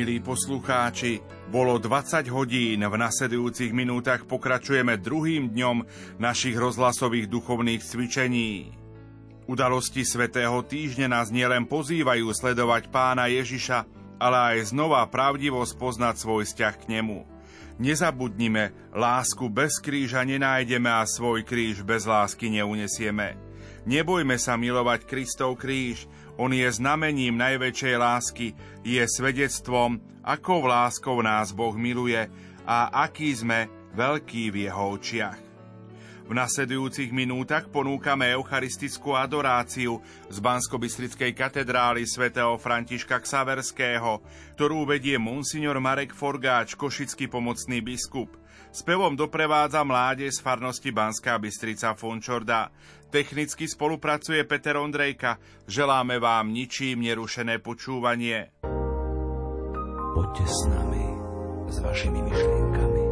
Milí poslucháči, bolo 20 hodín, v nasledujúcich minútach pokračujeme druhým dňom našich rozhlasových duchovných cvičení. Udalosti Svetého týždňa nás nielen pozývajú sledovať pána Ježiša, ale aj znova pravdivo spoznať svoj vzťah k nemu. Nezabudnime, lásku bez kríža nenájdeme a svoj kríž bez lásky neunesieme. Nebojme sa milovať Kristov kríž, on je znamením najväčšej lásky, je svedectvom, akou láskou nás Boh miluje a aký sme veľký v jeho očiach. V nasledujúcich minútach ponúkame eucharistickú adoráciu z bansko katedrály svätého Františka Ksaverského, ktorú vedie monsignor Marek Forgáč, košický pomocný biskup. Spevom doprevádza mláde z farnosti Banská Bystrica Fončorda. Technicky spolupracuje Peter Ondrejka. Želáme vám ničím nerušené počúvanie. Poďte s nami, s vašimi myšlienkami.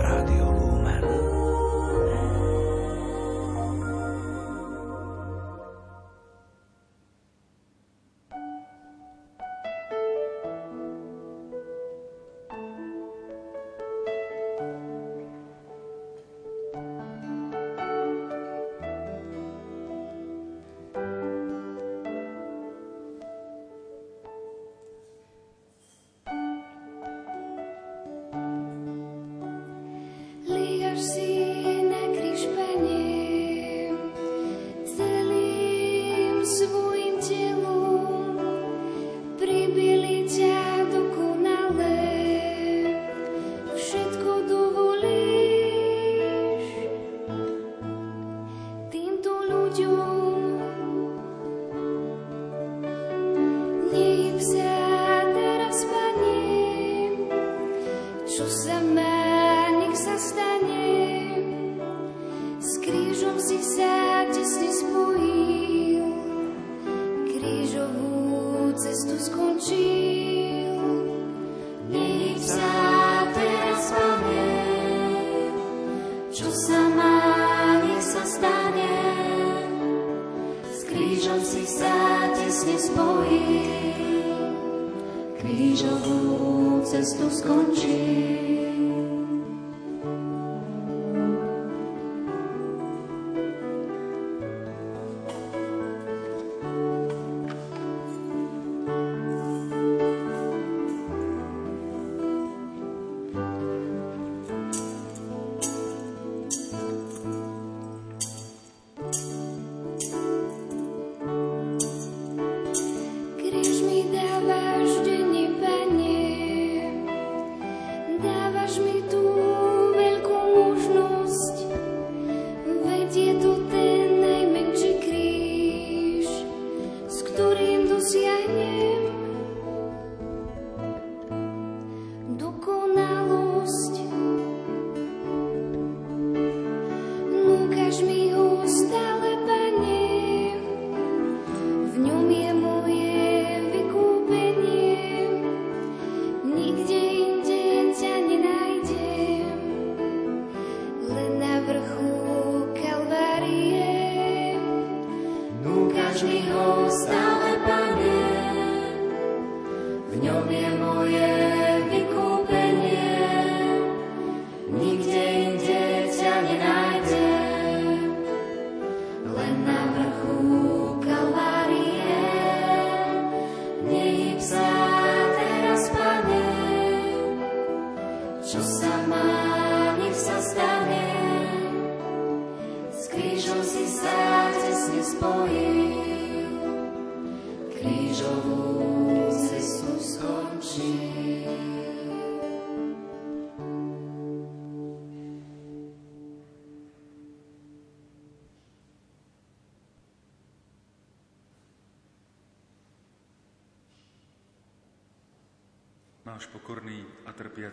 Rádio Lumen.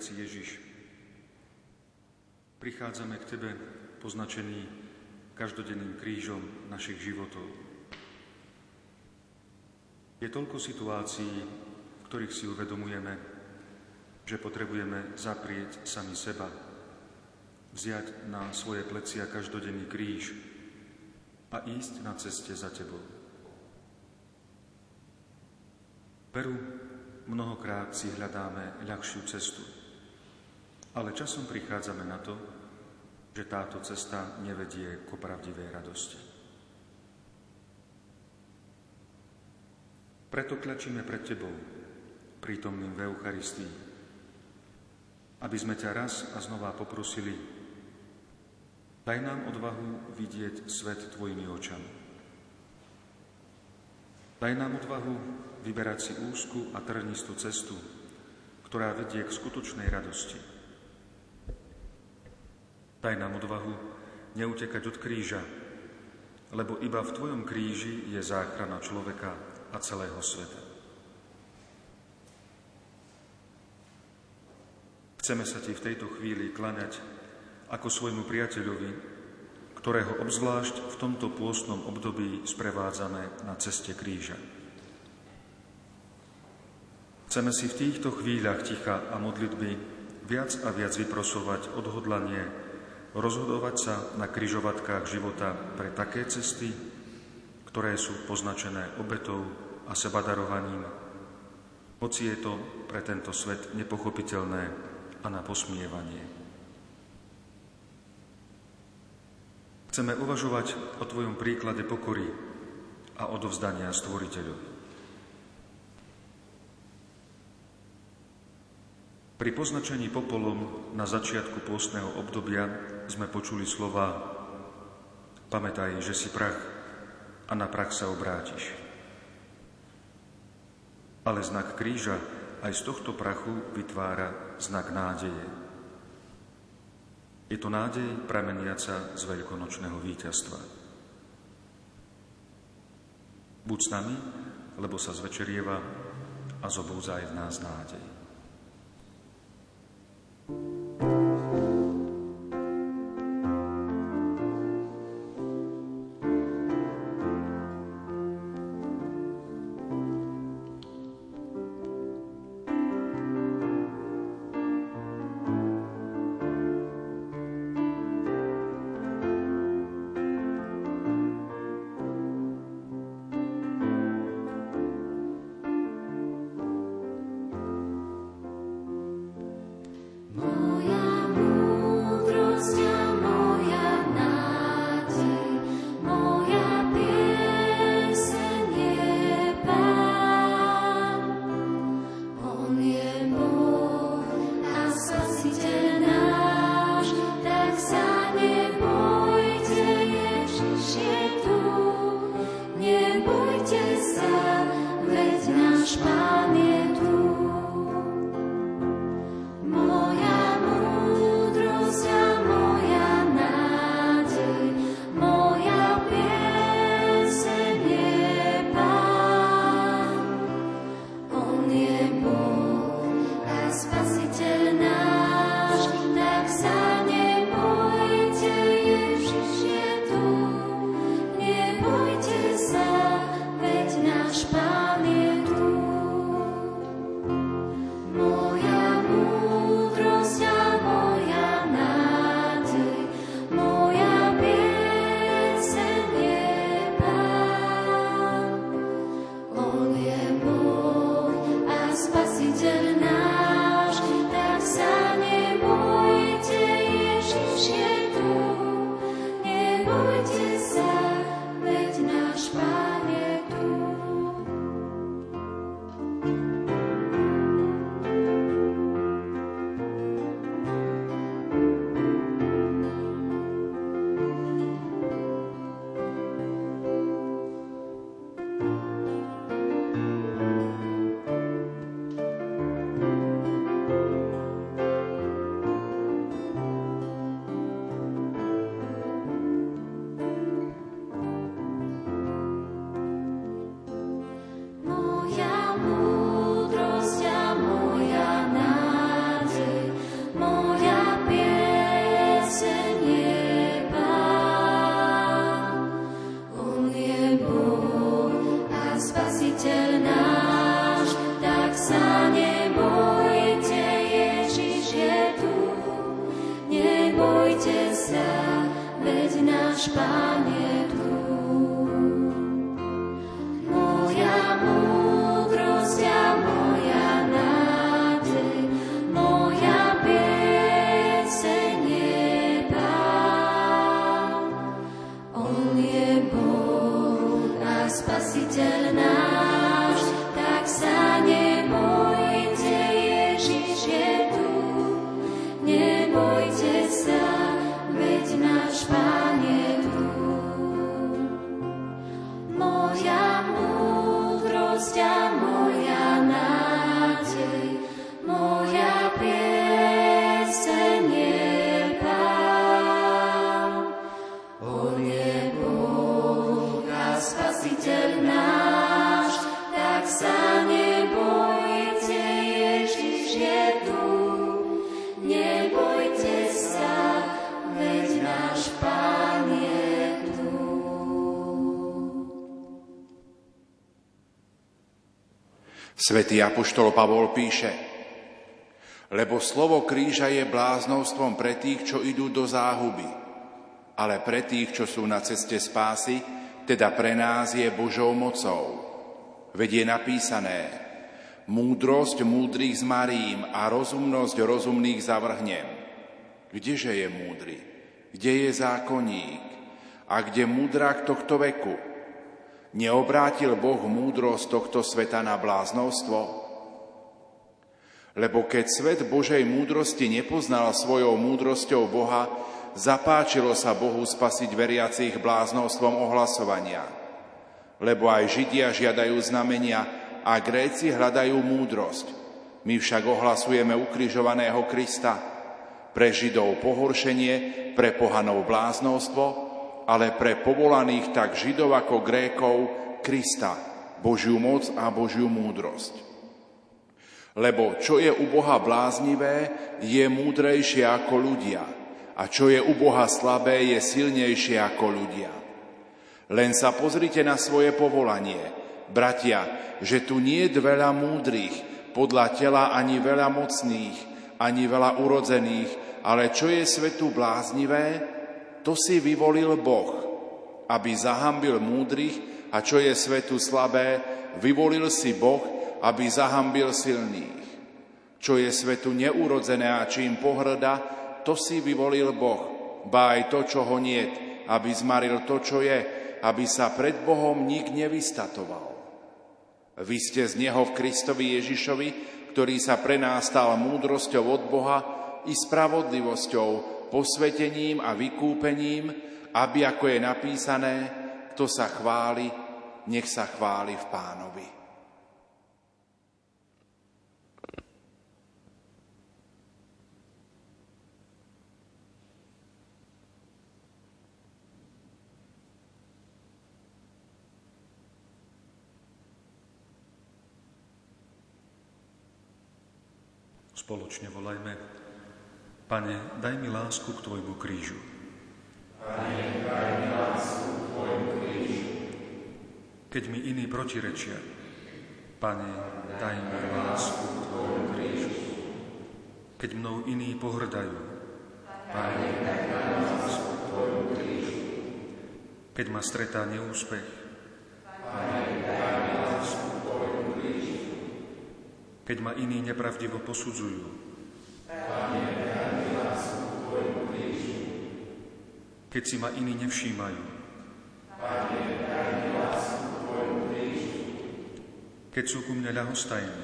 A trpiaci Ježiš. Prichádzame k Tebe poznačený každodenným krížom našich životov. Je toľko situácií, v ktorých si uvedomujeme, že potrebujeme zaprieť sami seba, vziať na svoje plecia každodenný kríž a ísť na ceste za Tebou. Veru, mnohokrát si hľadáme ľahšiu cestu. Ale časom prichádzame na to, že táto cesta nevedie k opravdivej radosti. Preto klačíme pred Tebou, prítomným v Eucharistii, aby sme ťa raz a znova poprosili, daj nám odvahu vidieť svet Tvojimi očami. Daj nám odvahu vyberať si úzku a trnistú cestu, ktorá vedie k skutočnej radosti. Daj nám odvahu neutekať od kríža, lebo iba v Tvojom kríži je záchrana človeka a celého sveta. Chceme sa Ti v tejto chvíli klaňať ako svojmu priateľovi, ktorého obzvlášť v tomto pôstnom období sprevádzame na ceste kríža. Chceme si v týchto chvíľach ticha a modlitby viac a viac vyprosovať odhodlanie, rozhodovať sa na kryžovatkách života pre také cesty, ktoré sú poznačené obetou a sebadarovaním, hoci je to pre tento svet nepochopiteľné a na posmievanie. Chceme uvažovať o Tvojom príklade pokory a odovzdania Stvoriteľovi. Pri poznačení popolom na začiatku pôstneho obdobia sme počuli slova Pamätaj, že si prach a na prach sa obrátiš. Ale znak kríža aj z tohto prachu vytvára znak nádeje. Je to nádej prameniaca z veľkonočného víťazstva. Buď s nami, lebo sa zvečerieva a zobúza aj v nás nádej. Moja tak sa je tu. Nebojte sa, veď náš Pán je tu. Svetý Apoštol Pavol píše, lebo slovo kríža je bláznovstvom pre tých, čo idú do záhuby, ale pre tých, čo sú na ceste spásy, teda pre nás je Božou mocou. Veď je napísané, múdrosť múdrych zmarím a rozumnosť rozumných zavrhnem. Kdeže je múdry? Kde je zákonník? A kde múdrak tohto veku? Neobrátil Boh múdrosť tohto sveta na bláznostvo? Lebo keď svet Božej múdrosti nepoznal svojou múdrosťou Boha, zapáčilo sa Bohu spasiť veriacich bláznovstvom ohlasovania. Lebo aj Židia žiadajú znamenia a Gréci hľadajú múdrosť. My však ohlasujeme ukrižovaného Krista. Pre Židov pohoršenie, pre pohanov bláznostvo, ale pre povolaných tak Židov ako Grékov Krista, Božiu moc a Božiu múdrosť. Lebo čo je u Boha bláznivé, je múdrejšie ako ľudia, a čo je u Boha slabé, je silnejšie ako ľudia. Len sa pozrite na svoje povolanie, bratia, že tu nie je veľa múdrych, podľa tela ani veľa mocných, ani veľa urodzených, ale čo je svetu bláznivé, to si vyvolil Boh, aby zahambil múdrych a čo je svetu slabé, vyvolil si Boh, aby zahambil silných. Čo je svetu neurodzené a čím pohrda, to si vyvolil Boh, ba aj to, čo ho niet, aby zmaril to, čo je, aby sa pred Bohom nik nevystatoval. Vy ste z Neho v Kristovi Ježišovi, ktorý sa pre nás stal múdrosťou od Boha i spravodlivosťou, posvetením a vykúpením, aby, ako je napísané, kto sa chváli, nech sa chváli v pánovi. Spoločne volajme Pane, daj mi lásku k Tvojmu krížu. Pane, daj mi lásku k Tvojmu krížu. Keď mi iní protirečia, Pane, daj mi lásku k Tvojmu krížu. Keď mnou iní pohrdajú, Pane, daj mi lásku k Tvojmu krížu. Keď ma stretá neúspech, Pane, daj mi lásku k Tvojmu krížu. Keď ma iní nepravdivo posudzujú, keď si ma iní nevšímajú. Keď sú ku mne ľahostajní.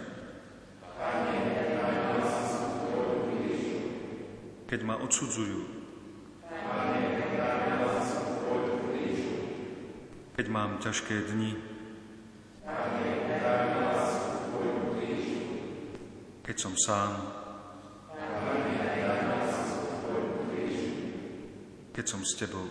Keď ma odsudzujú. Keď mám ťažké dni. Pane, daj mi lásku Tvojmu krížu. Keď som sám. keď som s Tebou.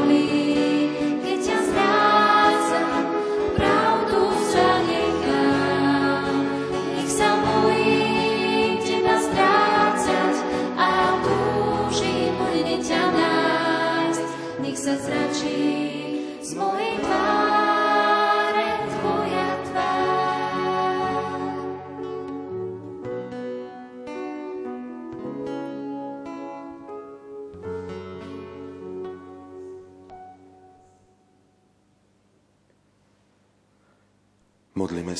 Modlíme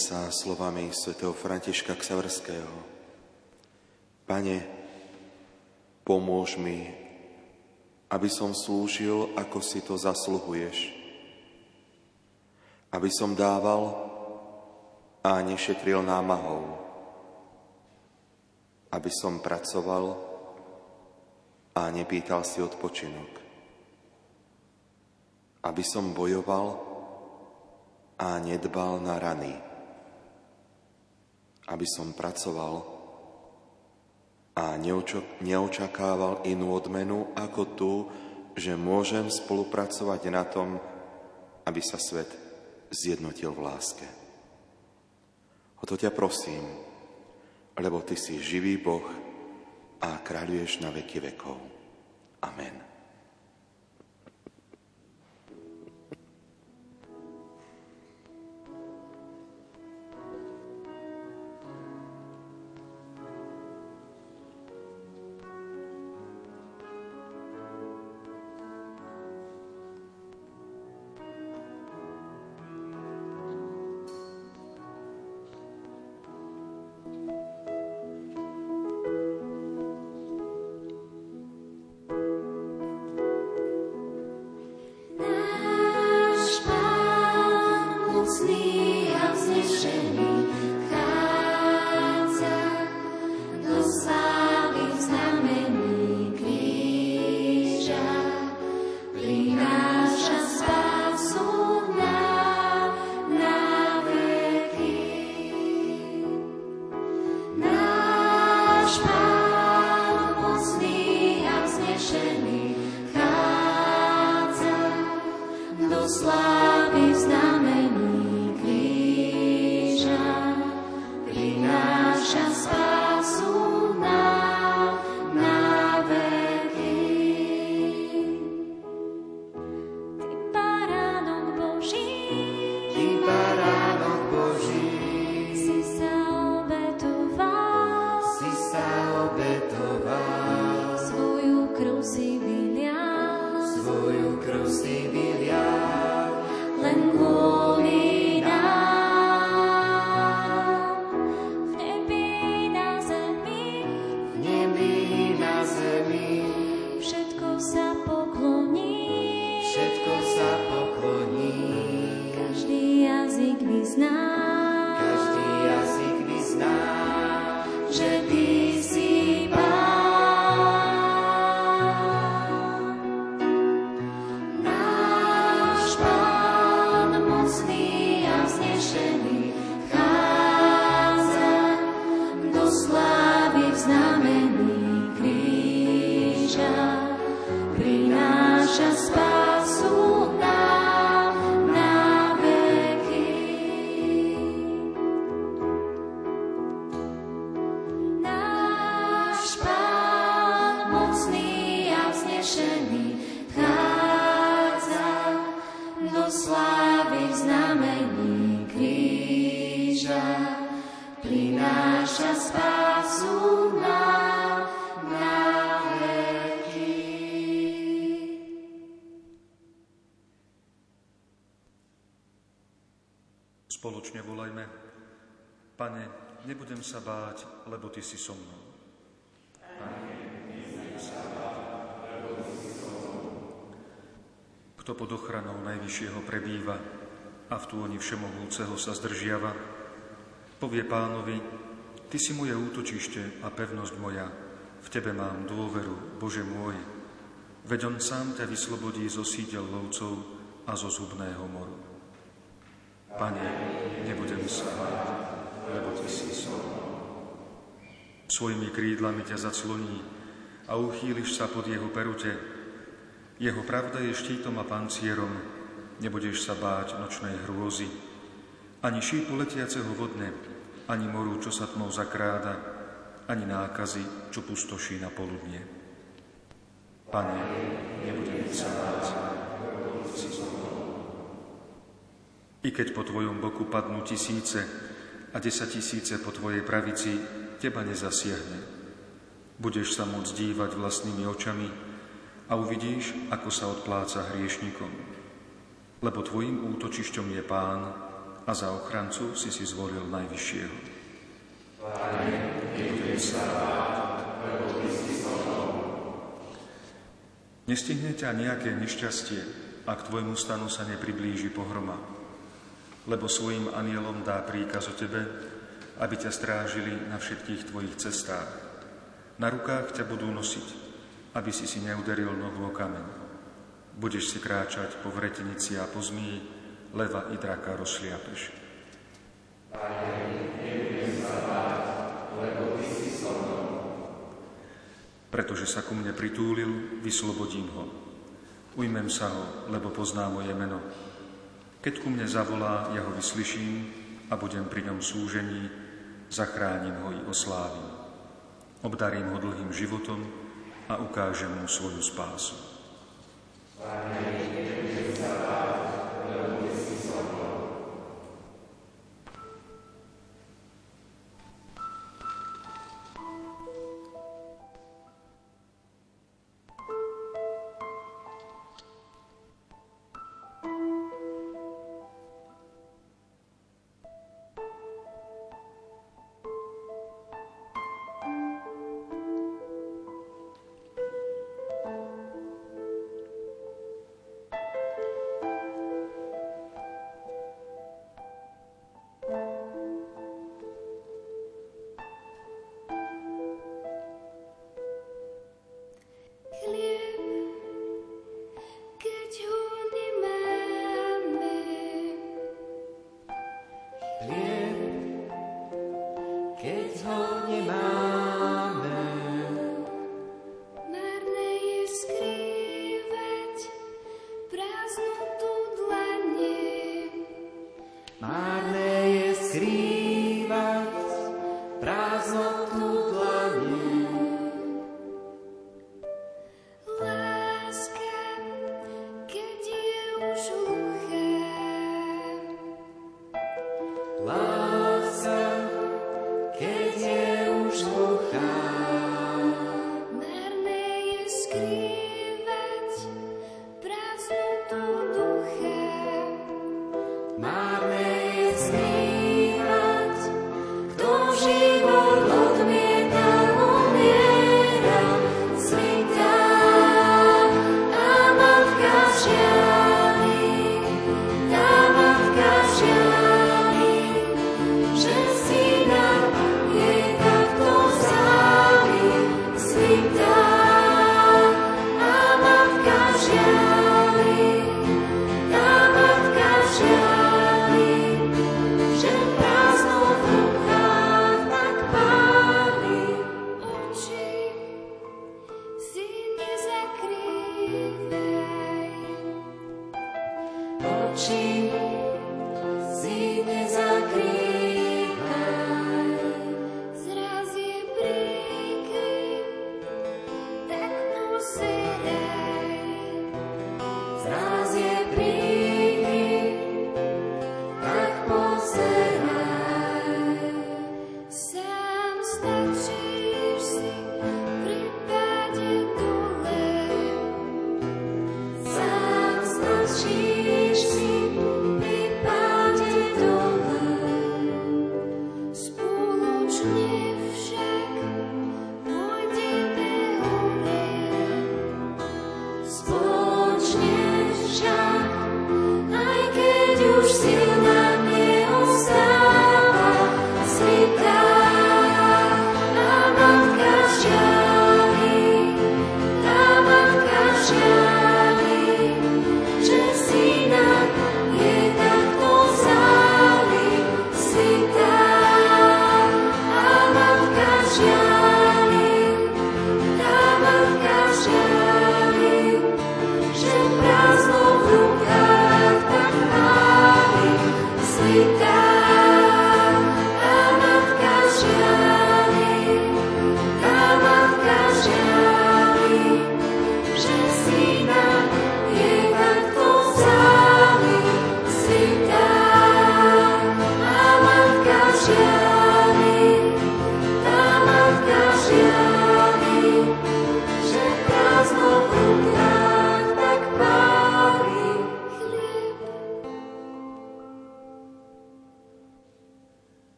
sa slovami svätého Františka Ksaverského. Pane, pomôž mi, aby som slúžil, ako si to zasluhuješ. Aby som dával a nešetril námahou. Aby som pracoval a nepýtal si odpočinok. Aby som bojoval a nedbal na rany. Aby som pracoval a neočakával inú odmenu ako tú, že môžem spolupracovať na tom, aby sa svet zjednotil v láske. O to ťa prosím, lebo Ty si živý Boh a kráľuješ na veky vekov. Amen. Nebudem sa báť, lebo Ty si so mnou. Kto pod ochranou Najvyššieho prebýva a v túni Všemohúceho sa zdržiava, povie pánovi, Ty si moje útočište a pevnosť moja, v Tebe mám dôveru, Bože môj. Veď On sám ťa vyslobodí zo sídel lovcov a zo zubného moru. Pane, nebudem sa báť, lebo Ty si so Svojimi krídlami ťa zacloní a uchýliš sa pod jeho perute. Jeho pravda je štítom a pancierom, nebudeš sa báť nočnej hrôzy, ani šípu letiaceho vodne, ani moru, čo sa tmou zakráda, ani nákazy, čo pustoší na poludnie. Pane, nebudem sa báť, I keď po tvojom boku padnú tisíce a desatisíce po tvojej pravici, teba nezasiahne. Budeš sa môcť dívať vlastnými očami a uvidíš, ako sa odpláca hriešnikom. Lebo tvojim útočišťom je Pán a za ochrancu si si zvolil Najvyššieho. Pane, sa Nestihne ťa nejaké nešťastie, ak tvojmu stanu sa nepriblíži pohroma. Lebo svojim anielom dá príkaz o tebe, aby ťa strážili na všetkých tvojich cestách. Na rukách ťa budú nosiť, aby si si neuderil nohu o kameň. Budeš si kráčať po vretenici a po zmii, leva i draka rozšliapeš. Pretože sa ku mne pritúlil, vyslobodím ho. Ujmem sa ho, lebo pozná moje meno. Keď ku mne zavolá, ja ho vyslyším a budem pri ňom súžení, zachránim ho i oslávim. Obdarím ho dlhým životom a ukážem mu svoju spásu. Pane,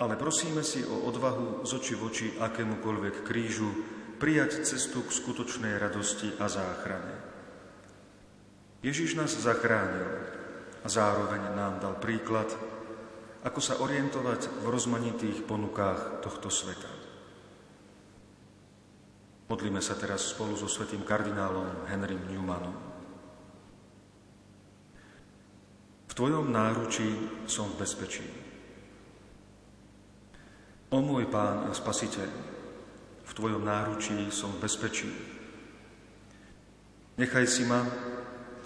ale prosíme si o odvahu z oči v oči akémukoľvek krížu prijať cestu k skutočnej radosti a záchrane. Ježiš nás zachránil a zároveň nám dal príklad, ako sa orientovať v rozmanitých ponukách tohto sveta. Modlíme sa teraz spolu so svetým kardinálom Henrym Newmanom. V Tvojom náručí som v bezpečí. O môj Pán a Spasiteľ, v Tvojom náručí som v bezpečí. Nechaj si ma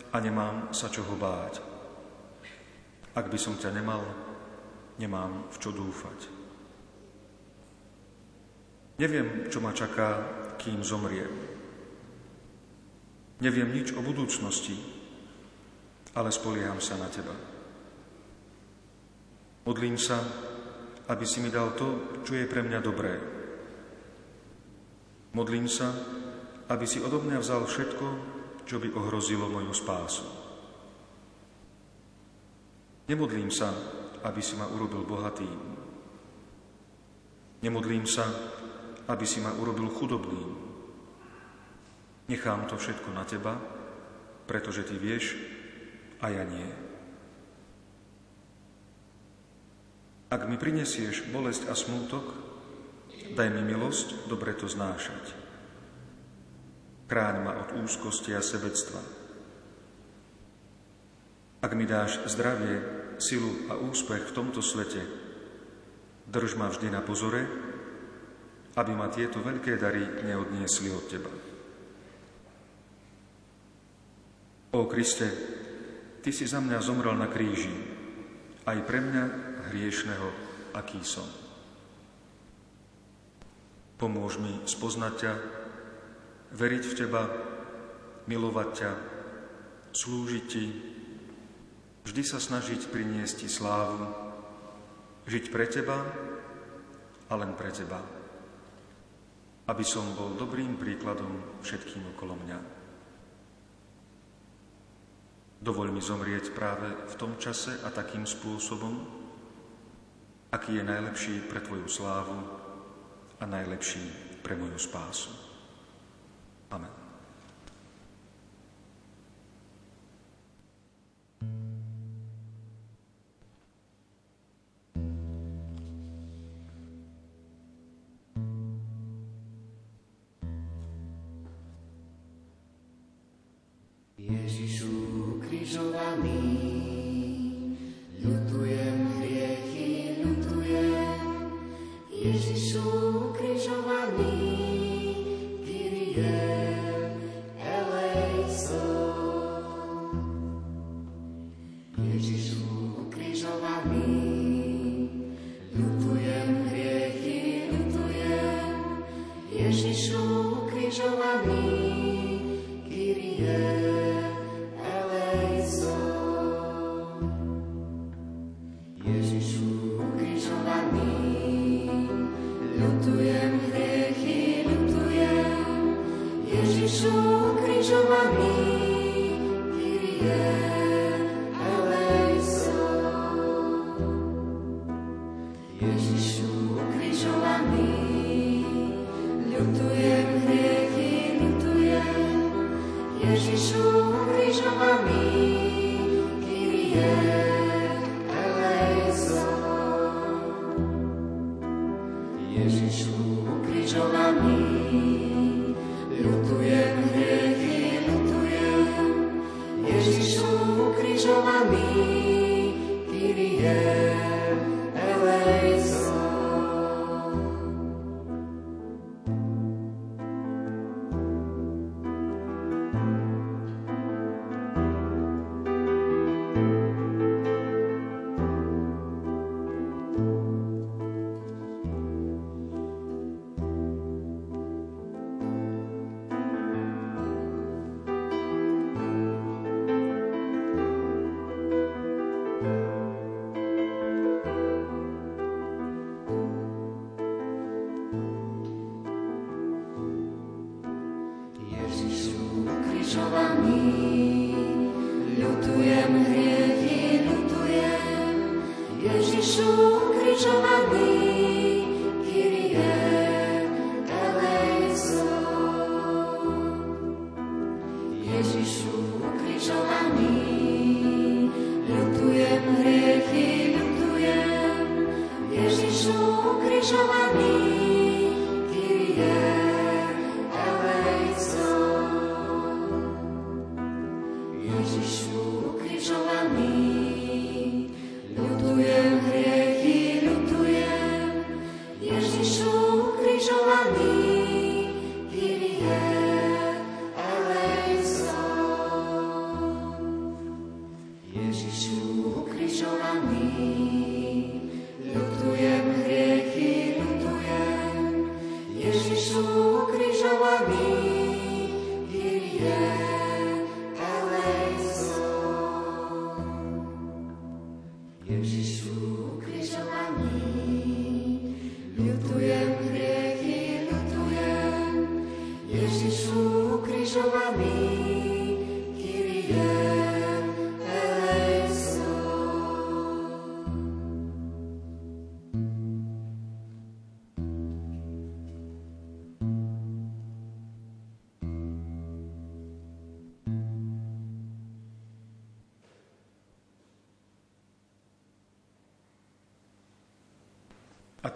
a nemám sa čoho báť. Ak by som ťa nemal, nemám v čo dúfať. Neviem, čo ma čaká, kým zomriem. Neviem nič o budúcnosti, ale spolieham sa na Teba. Modlím sa, aby si mi dal to, čo je pre mňa dobré. Modlím sa, aby si odo mňa vzal všetko, čo by ohrozilo moju spásu. Nemodlím sa, aby si ma urobil bohatým. Nemodlím sa, aby si ma urobil chudobným. Nechám to všetko na teba, pretože ty vieš a ja nie. Ak mi prinesieš bolesť a smútok, daj mi milosť dobre to znášať. Kráň ma od úzkosti a sebectva. Ak mi dáš zdravie, silu a úspech v tomto svete, drž ma vždy na pozore, aby ma tieto veľké dary neodniesli od Teba. O Kriste, Ty si za mňa zomrel na kríži, aj pre mňa hriešného, aký som. Pomôž mi spoznať ťa, veriť v Teba, milovať ťa, slúžiť Ti, vždy sa snažiť priniesť Ti slávu, žiť pre Teba a len pre Teba, aby som bol dobrým príkladom všetkým okolo mňa. Dovoľ mi zomrieť práve v tom čase a takým spôsobom, aký je najlepší pre Tvoju slávu a najlepší pre moju spásu. Amen. Yeah.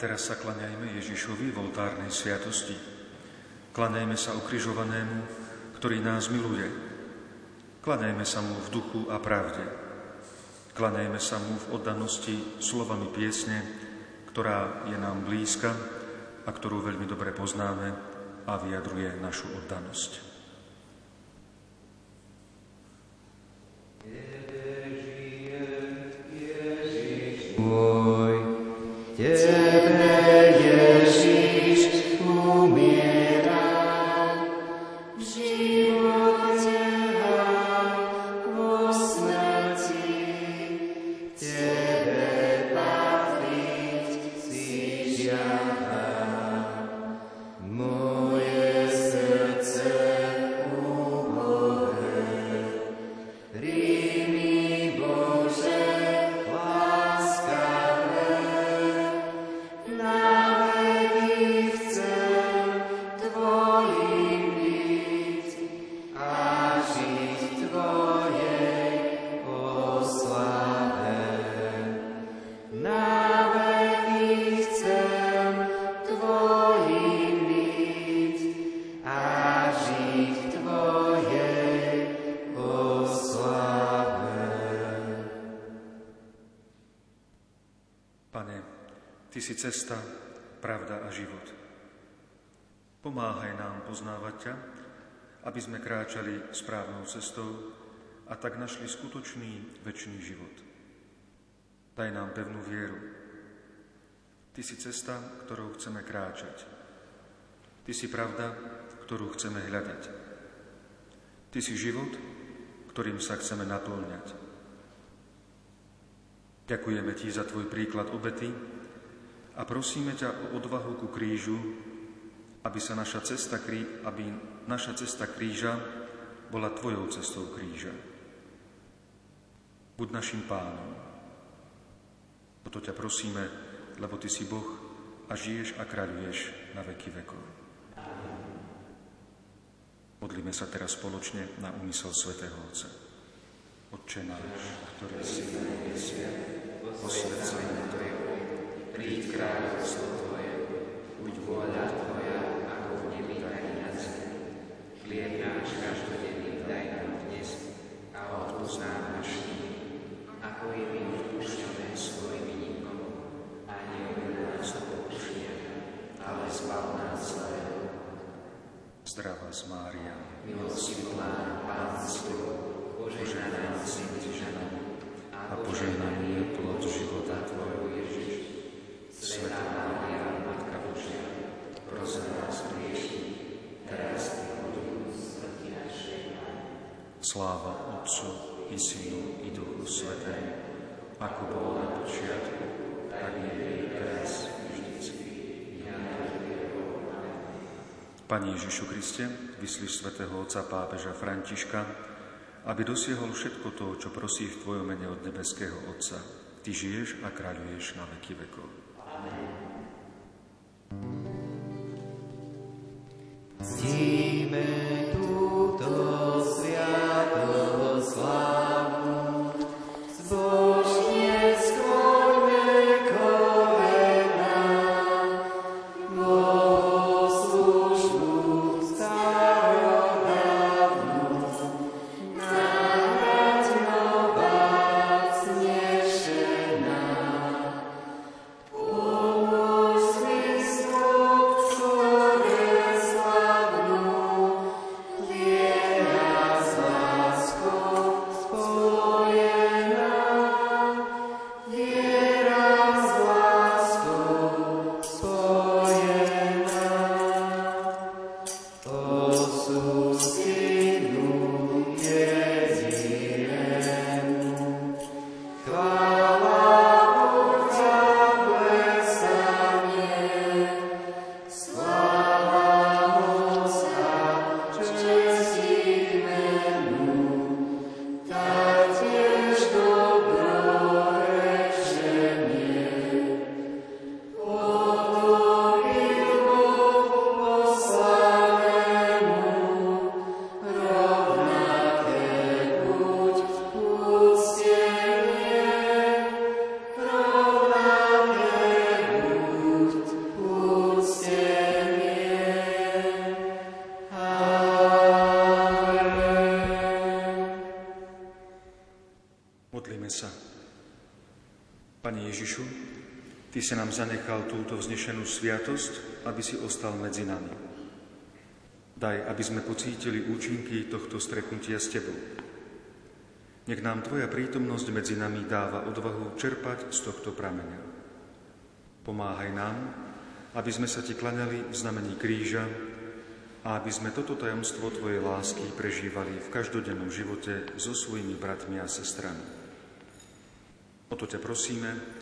Teraz sa klaňajme Ježišovi v oltárnej sviatosti. Klaňajme sa ukrižovanému, ktorý nás miluje. Klaňajme sa mu v duchu a pravde. Klaňajme sa mu v oddanosti slovami piesne, ktorá je nám blízka a ktorú veľmi dobre poznáme a vyjadruje našu oddanosť. Yeah. Cesta, pravda a život. Pomáhaj nám poznávať ťa, aby sme kráčali správnou cestou a tak našli skutočný väčší život. Daj nám pevnú vieru. Ty si cesta, ktorou chceme kráčať. Ty si pravda, ktorú chceme hľadať. Ty si život, ktorým sa chceme naplňať. Ďakujeme Ti za Tvoj príklad obety, a prosíme ťa o odvahu ku krížu, aby, sa naša cesta, aby naša cesta kríža bola Tvojou cestou kríža. Buď našim pánom. O to ťa prosíme, lebo Ty si Boh a žiješ a kráľuješ na veky vekov. Modlíme sa teraz spoločne na úmysel svätého Otca. Otče náš, ktorý si na nebesie, posvedc sa Tvoje Crede, cravo, Sláva Otcu i Synu i Duchu Svetému, ako bolo na počiatku, tak je teraz vždycky. Pani Ježišu Kriste, vyslíš svätého Otca pápeža Františka, aby dosiahol všetko to, čo prosí v Tvojom mene od nebeského Otca. Ty žiješ a kráľuješ na veky vekov. Ty si nám zanechal túto vznešenú sviatosť, aby si ostal medzi nami. Daj, aby sme pocítili účinky tohto stretnutia s Tebou. Nech nám Tvoja prítomnosť medzi nami dáva odvahu čerpať z tohto prameňa. Pomáhaj nám, aby sme sa Ti klaňali v znamení kríža a aby sme toto tajomstvo Tvojej lásky prežívali v každodennom živote so svojimi bratmi a sestrami. O to ťa prosíme,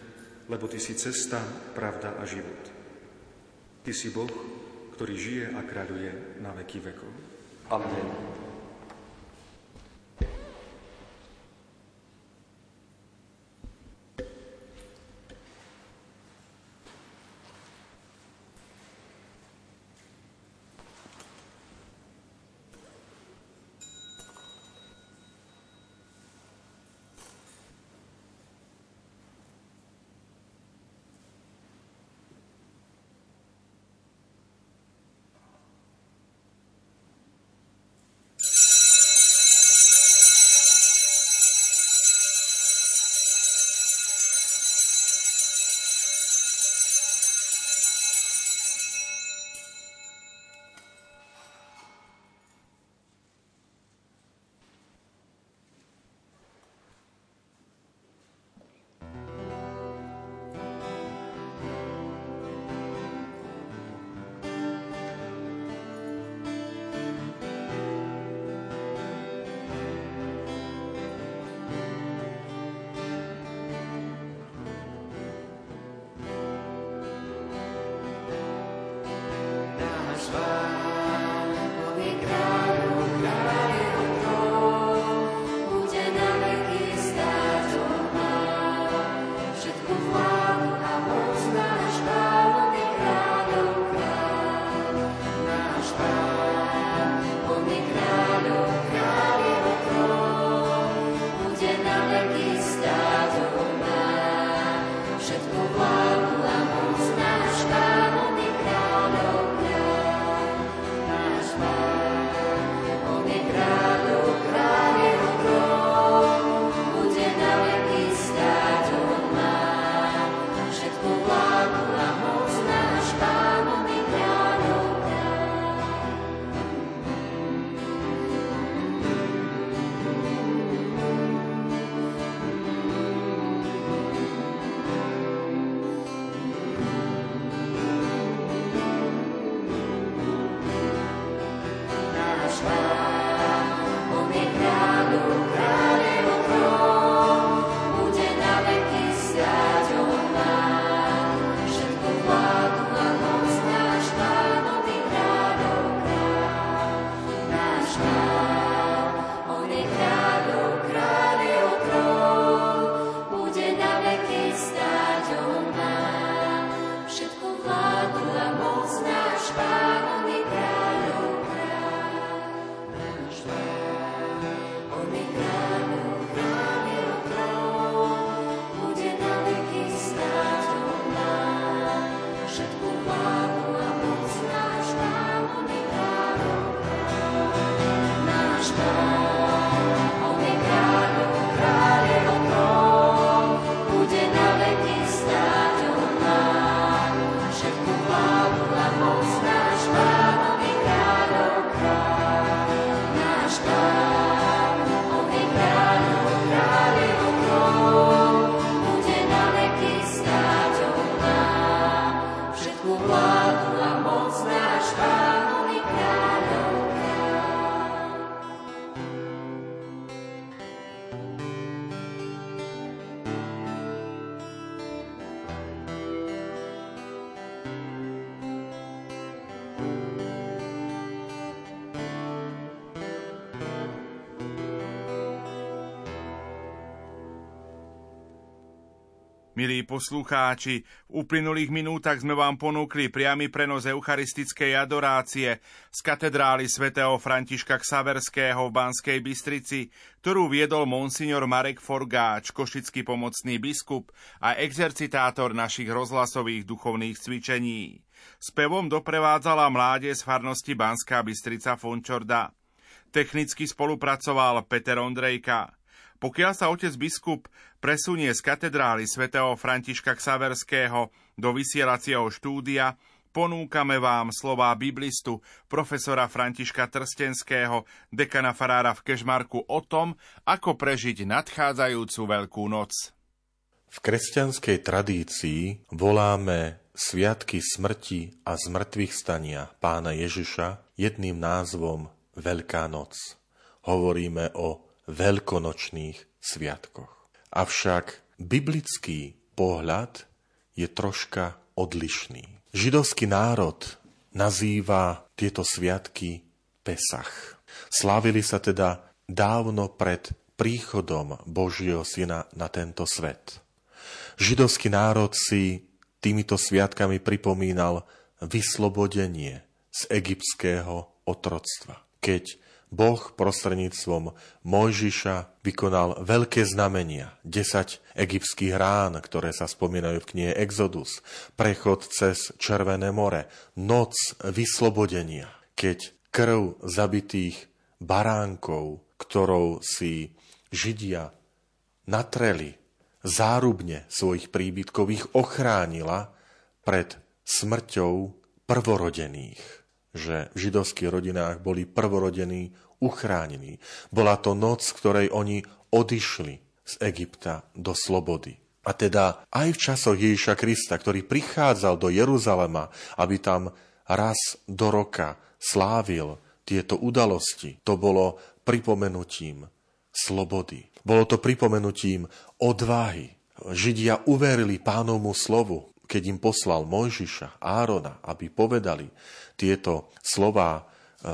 lebo Ty si cesta, pravda a život. Ty si Boh, ktorý žije a kráľuje na veky vekov. Amen. Milí poslucháči, v uplynulých minútach sme vám ponúkli priamy prenos eucharistickej adorácie z katedrály svätého Františka Ksaverského v Banskej Bystrici, ktorú viedol monsignor Marek Forgáč, košický pomocný biskup a exercitátor našich rozhlasových duchovných cvičení. Spevom doprevádzala mláde z farnosti Banská Bystrica Fončorda. Technicky spolupracoval Peter Ondrejka. Pokiaľ sa otec biskup presunie z katedrály svätého Františka Ksaverského do vysielacieho štúdia, ponúkame vám slová biblistu profesora Františka Trstenského, dekana farára v Kežmarku o tom, ako prežiť nadchádzajúcu Veľkú noc. V kresťanskej tradícii voláme sviatky smrti a zmrtvých stania pána Ježiša jedným názvom Veľká noc. Hovoríme o veľkonočných sviatkoch. Avšak biblický pohľad je troška odlišný. Židovský národ nazýva tieto sviatky Pesach. Slávili sa teda dávno pred príchodom Božieho Syna na tento svet. Židovský národ si týmito sviatkami pripomínal vyslobodenie z egyptského otroctva, keď Boh prostredníctvom Mojžiša vykonal veľké znamenia, 10 egyptských rán, ktoré sa spomínajú v knihe Exodus, prechod cez Červené more, noc vyslobodenia, keď krv zabitých baránkov, ktorou si Židia natreli zárubne svojich príbytkov, ich ochránila pred smrťou prvorodených že v židovských rodinách boli prvorodení uchránení. Bola to noc, ktorej oni odišli z Egypta do slobody. A teda aj v časoch Ježiša Krista, ktorý prichádzal do Jeruzalema, aby tam raz do roka slávil tieto udalosti, to bolo pripomenutím slobody. Bolo to pripomenutím odvahy. Židia uverili pánovmu slovu, keď im poslal Mojžiša, Árona, aby povedali tieto slova e,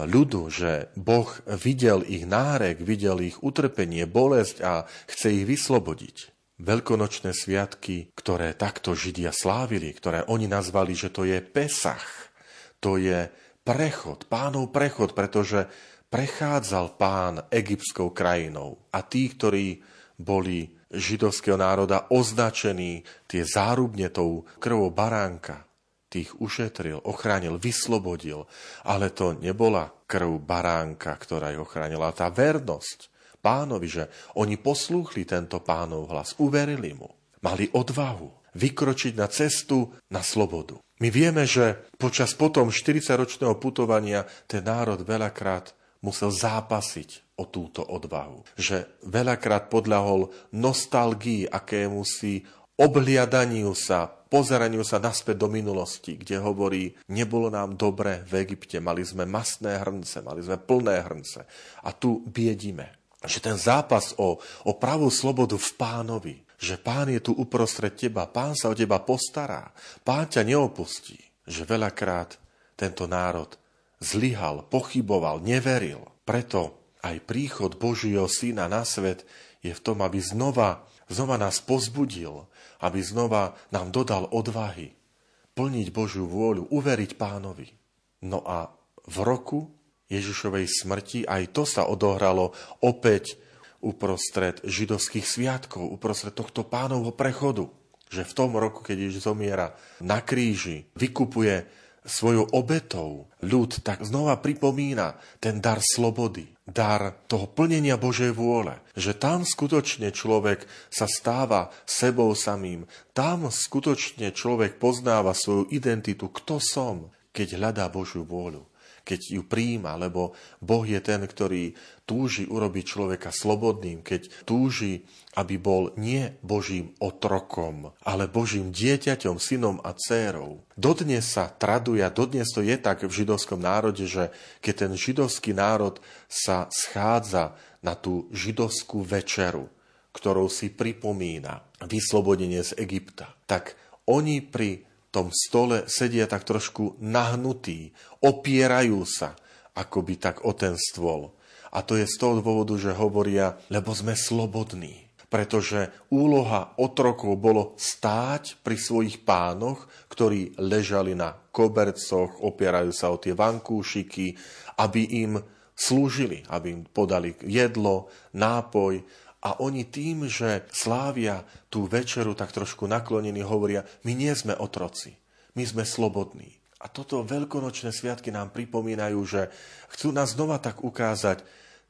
ľudu, že Boh videl ich nárek, videl ich utrpenie, bolesť a chce ich vyslobodiť. Veľkonočné sviatky, ktoré takto Židia slávili, ktoré oni nazvali, že to je Pesach, to je prechod, pánov prechod, pretože prechádzal pán egyptskou krajinou a tí, ktorí boli židovského národa označení tie zárubne tou krvou baránka. Tých ušetril, ochránil, vyslobodil. Ale to nebola krv baránka, ktorá ich ochránila. Tá vernosť pánovi, že oni poslúchli tento pánov hlas, uverili mu. Mali odvahu vykročiť na cestu na slobodu. My vieme, že počas potom 40-ročného putovania ten národ veľakrát musel zápasiť o túto odvahu. Že veľakrát podľahol nostalgii, akému si obhliadaniu sa, pozeraniu sa naspäť do minulosti, kde hovorí, nebolo nám dobre v Egypte, mali sme masné hrnce, mali sme plné hrnce a tu biedime. Že ten zápas o, o pravú slobodu v pánovi, že pán je tu uprostred teba, pán sa o teba postará, pán ťa neopustí. Že veľakrát tento národ zlyhal, pochyboval, neveril. Preto aj príchod Božieho Syna na svet je v tom, aby znova, znova nás pozbudil, aby znova nám dodal odvahy plniť Božiu vôľu, uveriť pánovi. No a v roku Ježišovej smrti aj to sa odohralo opäť uprostred židovských sviatkov, uprostred tohto pánovho prechodu. Že v tom roku, keď Ježiš zomiera na kríži, vykupuje svojou obetou. Ľud tak znova pripomína ten dar slobody, dar toho plnenia Božej vôle, že tam skutočne človek sa stáva sebou samým, tam skutočne človek poznáva svoju identitu, kto som, keď hľadá Božiu vôľu keď ju príjma, lebo Boh je ten, ktorý túži urobiť človeka slobodným, keď túži, aby bol nie Božím otrokom, ale Božím dieťaťom, synom a dcérou. Dodnes sa traduje, dodnes to je tak v židovskom národe, že keď ten židovský národ sa schádza na tú židovskú večeru, ktorou si pripomína vyslobodenie z Egypta, tak oni pri tom stole sedia tak trošku nahnutí, opierajú sa akoby tak o ten stôl. A to je z toho dôvodu, že hovoria, lebo sme slobodní. Pretože úloha otrokov bolo stáť pri svojich pánoch, ktorí ležali na kobercoch, opierajú sa o tie vankúšiky, aby im slúžili, aby im podali jedlo, nápoj a oni tým, že slávia tú večeru tak trošku naklonení, hovoria, my nie sme otroci, my sme slobodní. A toto veľkonočné sviatky nám pripomínajú, že chcú nás znova tak ukázať,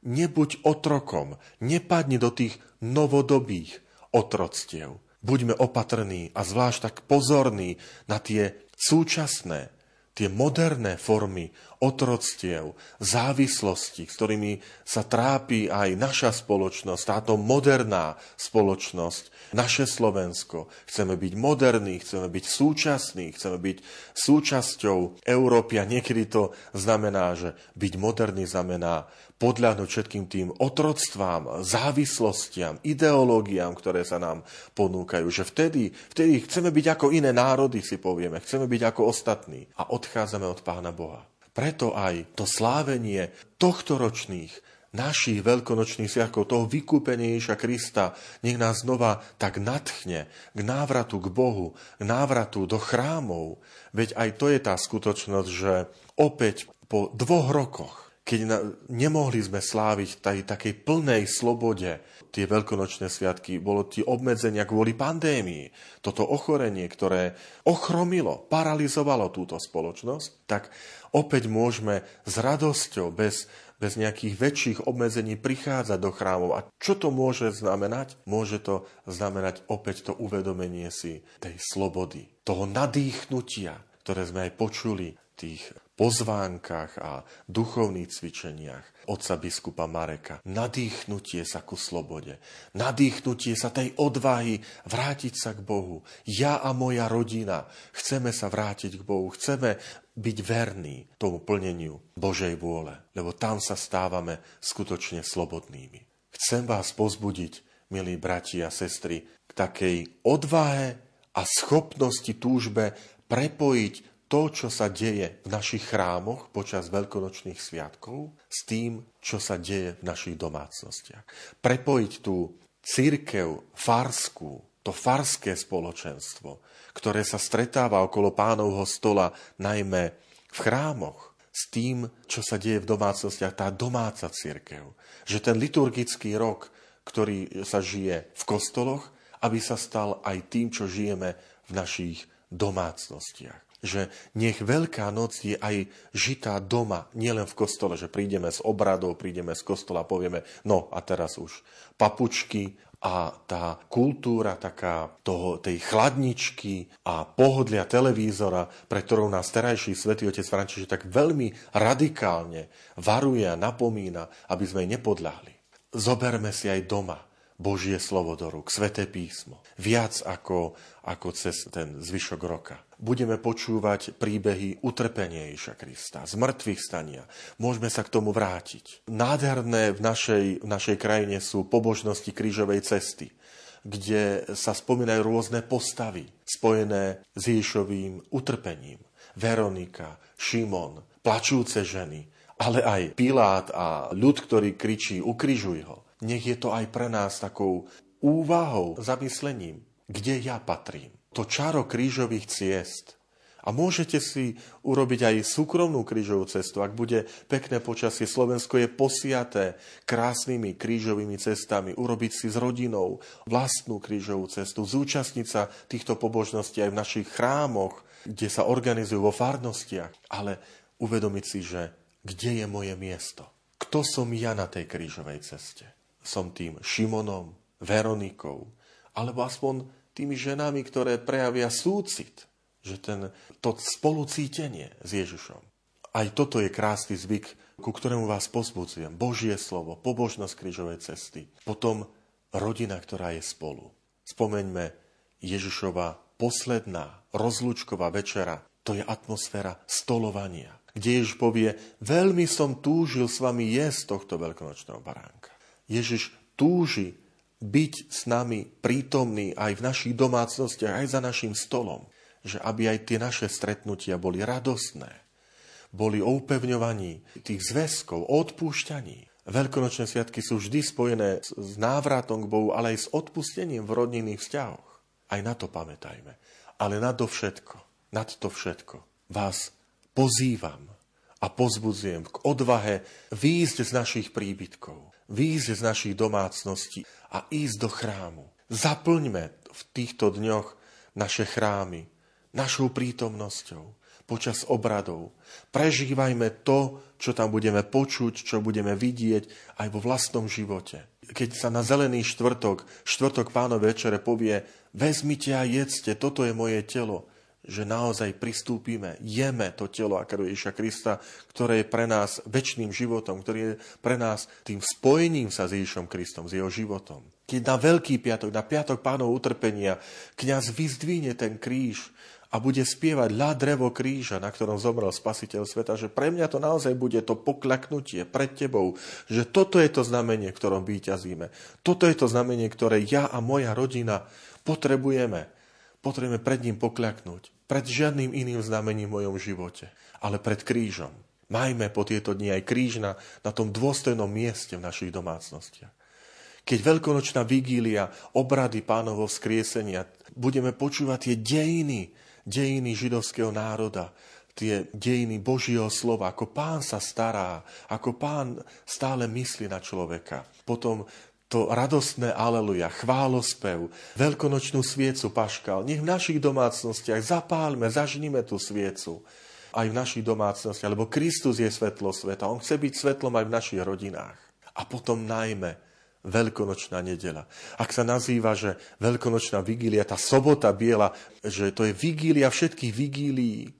nebuď otrokom, nepadni do tých novodobých otroctiev. Buďme opatrní a zvlášť tak pozorní na tie súčasné, tie moderné formy otroctiev, závislosti, s ktorými sa trápi aj naša spoločnosť, táto moderná spoločnosť, naše Slovensko. Chceme byť moderní, chceme byť súčasní, chceme byť súčasťou Európy a niekedy to znamená, že byť moderný znamená podľahnuť všetkým tým otroctvám, závislostiam, ideológiám, ktoré sa nám ponúkajú. Že vtedy, vtedy chceme byť ako iné národy, si povieme. Chceme byť ako ostatní. A odchádzame od Pána Boha. Preto aj to slávenie tohto ročných našich veľkonočných sviatkov, toho vykúpenia Krista, nech nás znova tak natchne k návratu k Bohu, k návratu do chrámov. Veď aj to je tá skutočnosť, že opäť po dvoch rokoch keď na, nemohli sme sláviť tej takej plnej slobode tie veľkonočné sviatky, bolo tie obmedzenia kvôli pandémii, toto ochorenie, ktoré ochromilo, paralizovalo túto spoločnosť, tak opäť môžeme s radosťou, bez, bez nejakých väčších obmedzení prichádzať do chrámov. A čo to môže znamenať? Môže to znamenať opäť to uvedomenie si tej slobody, toho nadýchnutia, ktoré sme aj počuli tých pozvánkach a duchovných cvičeniach otca biskupa Mareka. Nadýchnutie sa ku slobode. Nadýchnutie sa tej odvahy vrátiť sa k Bohu. Ja a moja rodina chceme sa vrátiť k Bohu. Chceme byť verní tomu plneniu Božej vôle, lebo tam sa stávame skutočne slobodnými. Chcem vás pozbudiť, milí bratia a sestry, k takej odvahe a schopnosti túžbe prepojiť to, čo sa deje v našich chrámoch počas veľkonočných sviatkov s tým, čo sa deje v našich domácnostiach. Prepojiť tú církev farskú, to farské spoločenstvo, ktoré sa stretáva okolo pánovho stola, najmä v chrámoch, s tým, čo sa deje v domácnostiach, tá domáca církev. Že ten liturgický rok, ktorý sa žije v kostoloch, aby sa stal aj tým, čo žijeme v našich domácnostiach že nech Veľká noc je aj žitá doma, nielen v kostole, že prídeme z obradov, prídeme z kostola a povieme, no a teraz už papučky a tá kultúra taká toho, tej chladničky a pohodlia televízora, pre ktorou nás terajší svätý otec František tak veľmi radikálne varuje a napomína, aby sme jej nepodľahli. Zoberme si aj doma Božie slovo do rúk, sveté písmo. Viac ako, ako cez ten zvyšok roka. Budeme počúvať príbehy utrpenia Ježiša Krista, z stania. Môžeme sa k tomu vrátiť. Nádherné v našej, v našej krajine sú pobožnosti krížovej cesty, kde sa spomínajú rôzne postavy spojené s Ježišovým utrpením. Veronika, Šimon, plačúce ženy, ale aj Pilát a ľud, ktorý kričí, ukrižuj ho. Nech je to aj pre nás takou úvahou, zamyslením, kde ja patrím. To čaro krížových ciest. A môžete si urobiť aj súkromnú krížovú cestu. Ak bude pekné počasie, Slovensko je posiaté krásnymi krížovými cestami. Urobiť si s rodinou vlastnú krížovú cestu. Zúčastniť sa týchto pobožností aj v našich chrámoch, kde sa organizujú vo farnostiach, ale uvedomiť si, že kde je moje miesto. Kto som ja na tej krížovej ceste? Som tým Šimonom, Veronikou, alebo aspoň tými ženami, ktoré prejavia súcit, že ten, to spolucítenie s Ježišom. Aj toto je krásny zvyk, ku ktorému vás pozbudzujem. Božie slovo, pobožnosť krížovej cesty. Potom rodina, ktorá je spolu. Spomeňme Ježišova posledná rozlúčková večera. To je atmosféra stolovania kde Ježiš povie, veľmi som túžil s vami jesť tohto veľkonočného baránka. Ježiš túži byť s nami prítomný aj v našich domácnostiach, aj za našim stolom. Že aby aj tie naše stretnutia boli radostné, boli o upevňovaní tých zväzkov, o odpúšťaní. Veľkonočné sviatky sú vždy spojené s návratom k Bohu, ale aj s odpustením v rodinných vzťahoch. Aj na to pamätajme. Ale nad to všetko, nad to všetko vás pozývam a pozbudzujem k odvahe výjsť z našich príbytkov, výjsť z našich domácností a ísť do chrámu. Zaplňme v týchto dňoch naše chrámy našou prítomnosťou počas obradov. Prežívajme to, čo tam budeme počuť, čo budeme vidieť aj vo vlastnom živote. Keď sa na zelený štvrtok, štvrtok pánov večere povie, vezmite a jedzte, toto je moje telo, že naozaj pristúpime, jeme to telo a krv Ježiša Krista, ktoré je pre nás väčšným životom, ktorý je pre nás tým spojením sa s Ježišom Kristom, s jeho životom. Keď na Veľký piatok, na piatok pánov utrpenia, kňaz vyzdvihne ten kríž a bude spievať La drevo kríža, na ktorom zomrel spasiteľ sveta, že pre mňa to naozaj bude to poklaknutie pred tebou, že toto je to znamenie, ktorom výťazíme. Toto je to znamenie, ktoré ja a moja rodina potrebujeme. Potrebujeme pred ním pokľaknúť pred žiadnym iným znamením v mojom živote, ale pred krížom. Majme po tieto dni aj kríž na, na tom dôstojnom mieste v našich domácnostiach. Keď veľkonočná vigília, obrady pánovo vzkriesenia, budeme počúvať tie dejiny, dejiny židovského národa, tie dejiny Božieho slova, ako pán sa stará, ako pán stále myslí na človeka. Potom to radostné aleluja, chválospev, veľkonočnú sviecu paškal. Nech v našich domácnostiach zapálme, zažnime tú sviecu aj v našich domácnostiach, lebo Kristus je svetlo sveta. On chce byť svetlom aj v našich rodinách. A potom najmä Veľkonočná nedela. Ak sa nazýva, že Veľkonočná vigília, tá sobota biela, že to je vigília všetkých vigílií,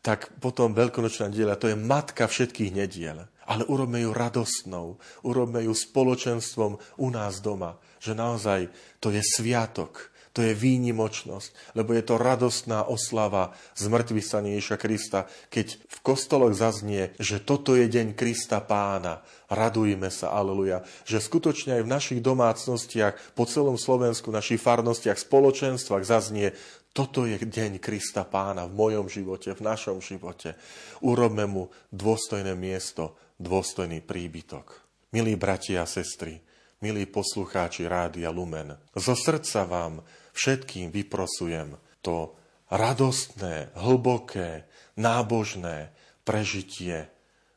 tak potom Veľkonočná nedela, to je matka všetkých nediel ale urobme ju radostnou, urobme ju spoločenstvom u nás doma, že naozaj to je sviatok, to je výnimočnosť, lebo je to radostná oslava zmrtvý stania Ježa Krista, keď v kostoloch zaznie, že toto je deň Krista pána. Radujme sa, aleluja, že skutočne aj v našich domácnostiach, po celom Slovensku, v našich farnostiach, spoločenstvách zaznie, toto je deň Krista pána v mojom živote, v našom živote. Urobme mu dôstojné miesto dôstojný príbytok. Milí bratia a sestry, milí poslucháči Rádia Lumen, zo srdca vám všetkým vyprosujem to radostné, hlboké, nábožné prežitie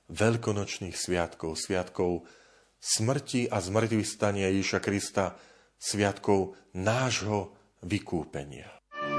veľkonočných sviatkov, sviatkov smrti a zmrtvých stania Ježiša Krista, sviatkov nášho vykúpenia.